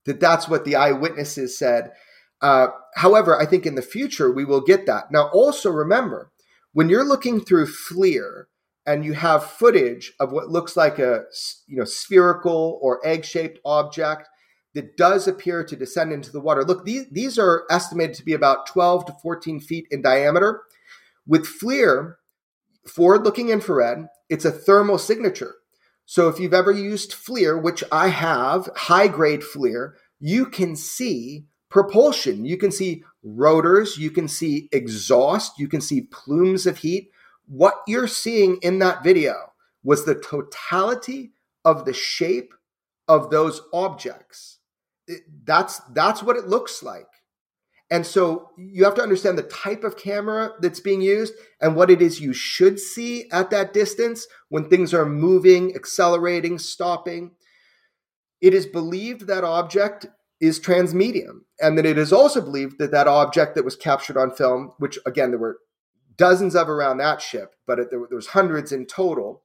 that that's what the eyewitnesses said. Uh, however, I think in the future we will get that. Now, also remember, when you're looking through FLIR and you have footage of what looks like a you know spherical or egg-shaped object that does appear to descend into the water. Look, these these are estimated to be about 12 to 14 feet in diameter. With FLIR, forward-looking infrared, it's a thermal signature. So if you've ever used FLIR, which I have, high grade FLIR, you can see propulsion. You can see rotors, you can see exhaust, you can see plumes of heat. What you're seeing in that video was the totality of the shape of those objects. that's that's what it looks like. And so you have to understand the type of camera that's being used and what it is you should see at that distance when things are moving, accelerating, stopping. It is believed that object is transmedium, and that it is also believed that that object that was captured on film, which again, there were dozens of around that ship, but it, there, there was hundreds in total,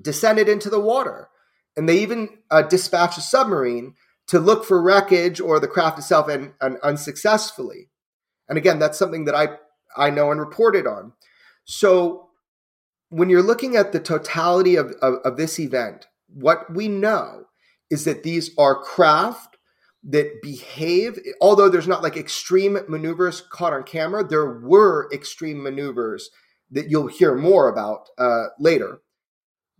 descended into the water. And they even uh, dispatched a submarine to look for wreckage or the craft itself and, and unsuccessfully. And again, that's something that I, I know and reported on. So when you're looking at the totality of, of, of this event, what we know is that these are craft that behave, although there's not like extreme maneuvers caught on camera, there were extreme maneuvers that you'll hear more about uh, later.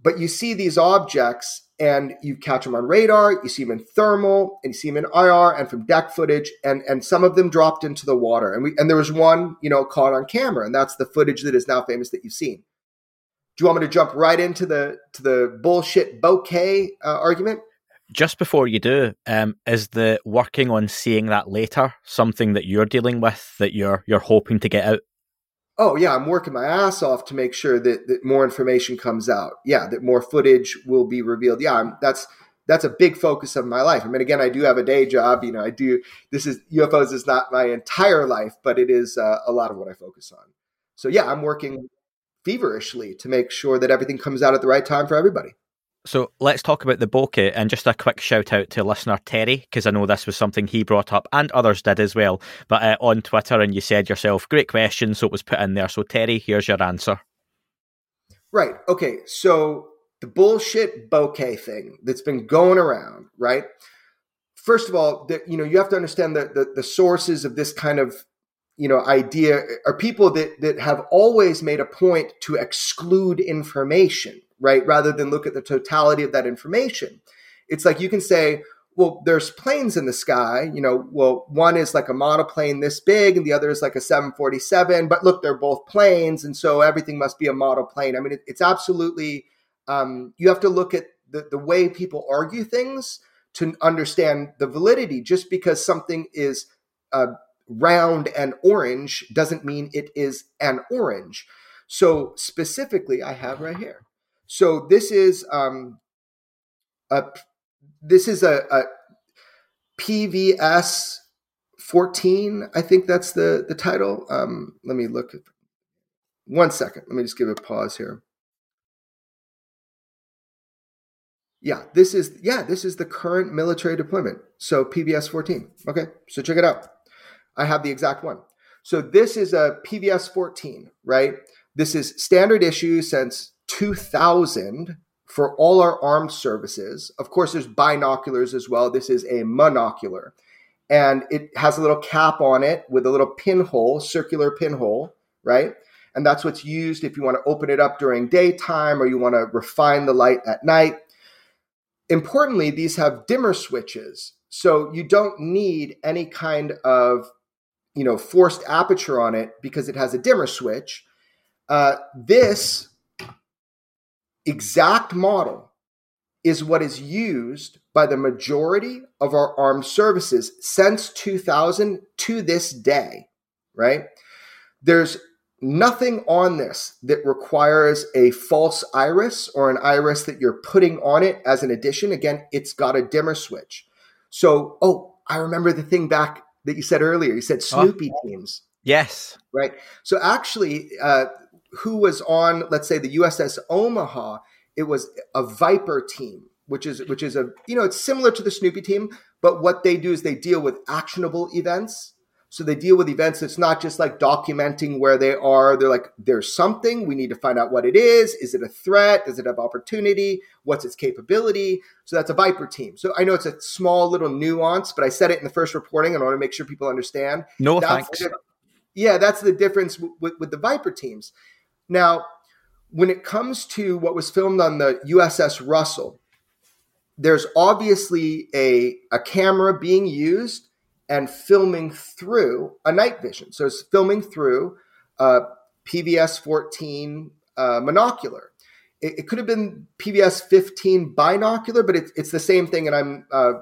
But you see these objects and you catch them on radar, you see them in thermal, and you see them in IR and from deck footage, and and some of them dropped into the water. And we and there was one, you know, caught on camera, and that's the footage that is now famous that you've seen. Do you want me to jump right into the to the bullshit bokeh uh, argument? Just before you do, um, is the working on seeing that later something that you're dealing with that you're you're hoping to get out? Oh yeah i'm working my ass off to make sure that, that more information comes out. Yeah that more footage will be revealed. Yeah I'm, that's that's a big focus of my life. I mean again i do have a day job you know i do this is ufos is not my entire life but it is uh, a lot of what i focus on. So yeah i'm working feverishly to make sure that everything comes out at the right time for everybody so let's talk about the bokeh and just a quick shout out to listener Terry, because I know this was something he brought up and others did as well. But uh, on Twitter, and you said yourself, great question, so it was put in there. So, Terry, here's your answer. Right. Okay. So the bullshit bokeh thing that's been going around, right? First of all, that you know, you have to understand that the, the sources of this kind of you know idea are people that that have always made a point to exclude information, right? Rather than look at the totality of that information. It's like you can say, well, there's planes in the sky. You know, well, one is like a monoplane this big, and the other is like a 747. But look, they're both planes, and so everything must be a model plane. I mean, it, it's absolutely. Um, you have to look at the, the way people argue things to understand the validity. Just because something is uh, round and orange doesn't mean it is an orange. So specifically, I have right here. So this is um, a this is a, a PVS 14. I think that's the the title. Um, let me look. At, one second. Let me just give a pause here. Yeah, this is yeah, this is the current military deployment. So PVS 14. Okay, so check it out. I have the exact one. So this is a PVS 14, right? This is standard issue since 2000 for all our armed services. Of course, there's binoculars as well. This is a monocular. And it has a little cap on it with a little pinhole, circular pinhole, right? And that's what's used if you want to open it up during daytime or you want to refine the light at night. Importantly, these have dimmer switches. So you don't need any kind of you know forced aperture on it because it has a dimmer switch. Uh, this exact model is what is used by the majority of our armed services since 2000 to this day, right? There's nothing on this that requires a false iris or an iris that you're putting on it as an addition. Again, it's got a dimmer switch. So, oh, I remember the thing back that you said earlier. You said Snoopy oh. teams. Yes. Right. So actually, uh, who was on, let's say, the USS Omaha, it was a Viper team, which is which is a you know it's similar to the Snoopy team, but what they do is they deal with actionable events. So they deal with events that's not just like documenting where they are. They're like, there's something. We need to find out what it is. Is it a threat? Does it have opportunity? What's its capability? So that's a Viper team. So I know it's a small little nuance, but I said it in the first reporting and I want to make sure people understand. No that's thanks. The, yeah, that's the difference with, with the Viper teams. Now, when it comes to what was filmed on the USS Russell, there's obviously a, a camera being used and filming through a night vision. So it's filming through a PVS 14 uh, monocular. It, it, could have been PVS 15 binocular, but it, it's the same thing, and I'm uh,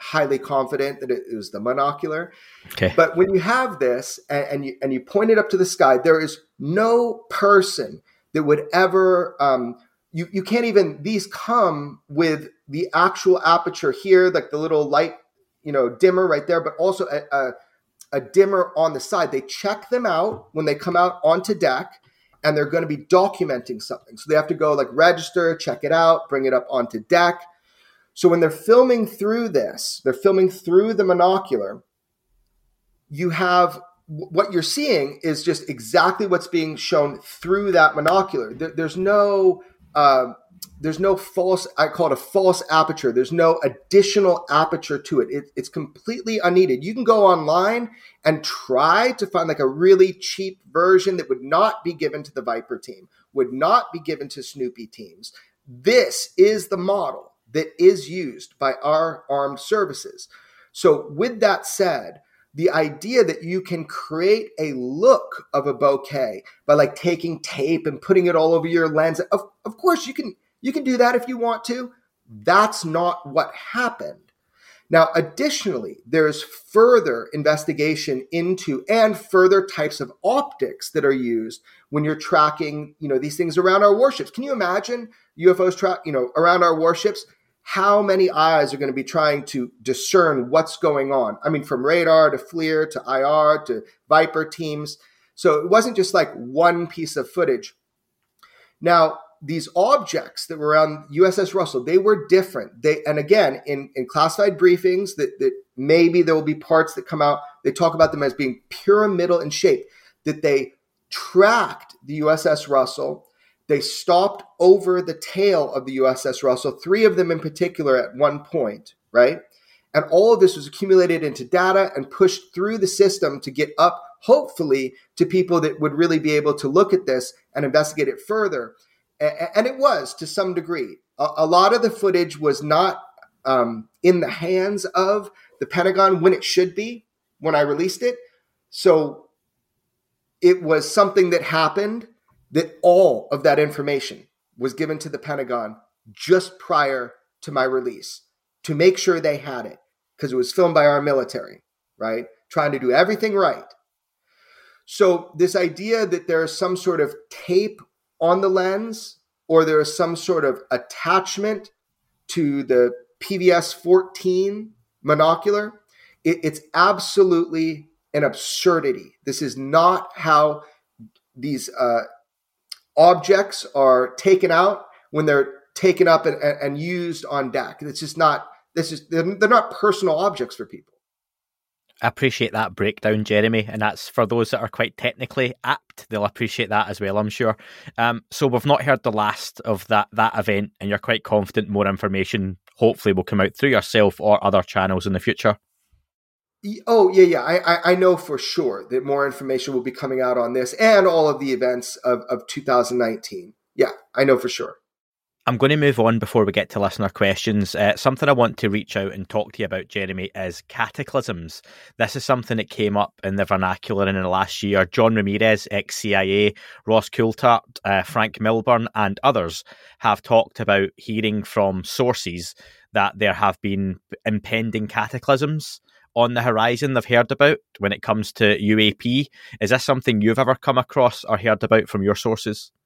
highly confident that it was the monocular. Okay. But when you have this and, and, you and you point it up to the sky, there is no person that would ever um, you you can't even these come with the actual aperture here, like the little light, you know, dimmer right there, but also a, a, a dimmer on the side. They check them out when they come out onto deck and they're going to be documenting something. So they have to go like register, check it out, bring it up onto deck. So when they're filming through this, they're filming through the monocular, you have what you're seeing is just exactly what's being shown through that monocular. There, there's no uh, there's no false i call it a false aperture there's no additional aperture to it. it. it's completely unneeded you can go online and try to find like a really cheap version that would not be given to the viper team would not be given to snoopy teams this is the model that is used by our armed services. So with that said the idea that you can create a look of a bokeh by like taking tape and putting it all over your lens of, of course you can you can do that if you want to. That's not what happened. Now additionally there's further investigation into and further types of optics that are used when you're tracking you know these things around our warships. Can you imagine ufos track you know around our warships how many eyes are going to be trying to discern what's going on? I mean, from radar to FLIR to IR to Viper teams. So it wasn't just like one piece of footage. Now, these objects that were on USS Russell, they were different. They and again in, in classified briefings that, that maybe there will be parts that come out, they talk about them as being pyramidal in shape, that they tracked the USS Russell they stopped over the tail of the USS Russell, three of them in particular at one point, right? And all of this was accumulated into data and pushed through the system to get up, hopefully, to people that would really be able to look at this and investigate it further. And it was to some degree. A lot of the footage was not um, in the hands of the Pentagon when it should be when I released it. So it was something that happened that all of that information was given to the Pentagon just prior to my release to make sure they had it because it was filmed by our military, right? Trying to do everything right. So, this idea that there's some sort of tape on the lens or there is some sort of attachment to the PVS 14 monocular, it, it's absolutely an absurdity. This is not how these uh, objects are taken out when they're taken up and, and used on deck. It's just not. This is they're, they're not personal objects for people. I appreciate that breakdown, Jeremy, and that's for those that are quite technically apt. They'll appreciate that as well, I'm sure. Um, so we've not heard the last of that that event, and you're quite confident more information hopefully will come out through yourself or other channels in the future. Oh yeah, yeah. I, I know for sure that more information will be coming out on this and all of the events of, of 2019. Yeah, I know for sure. I'm going to move on before we get to listener questions. Uh, something I want to reach out and talk to you about, Jeremy, is cataclysms. This is something that came up in the vernacular in the last year. John Ramirez, ex CIA, Ross Coulthart, uh, Frank Milburn, and others have talked about hearing from sources that there have been impending cataclysms on the horizon they've heard about when it comes to UAP. Is this something you've ever come across or heard about from your sources?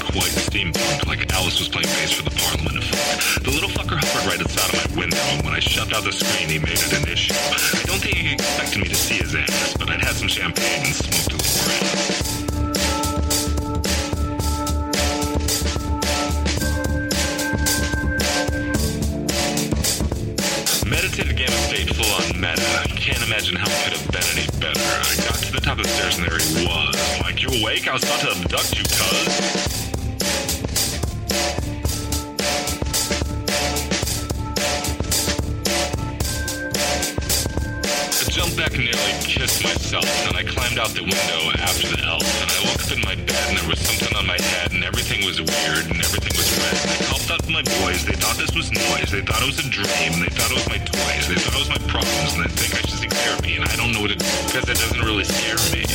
quite steampunk, like Alice was playing bass for the Parliament of Folk. The little fucker hovered right outside of my window, and when I shoved out the screen, he made it an issue. I don't think he expected me to see his ass, but I'd had some champagne and smoked a little grass. Meditative game of state full on meta. Can't imagine how it could have been any better. I got to the top of the stairs and there he was. Like, you awake? I was about to abduct you, cuz. Back and nearly kissed myself, and I climbed out the window after the elf, and I woke up in my bed, and there was something on my head, and everything was weird, and everything was red. And I called out to my boys. They thought this was noise. They thought it was a dream. They thought it was my toys. They thought it was my problems, and they think I should seek therapy, and I don't know what to do because it doesn't really scare me.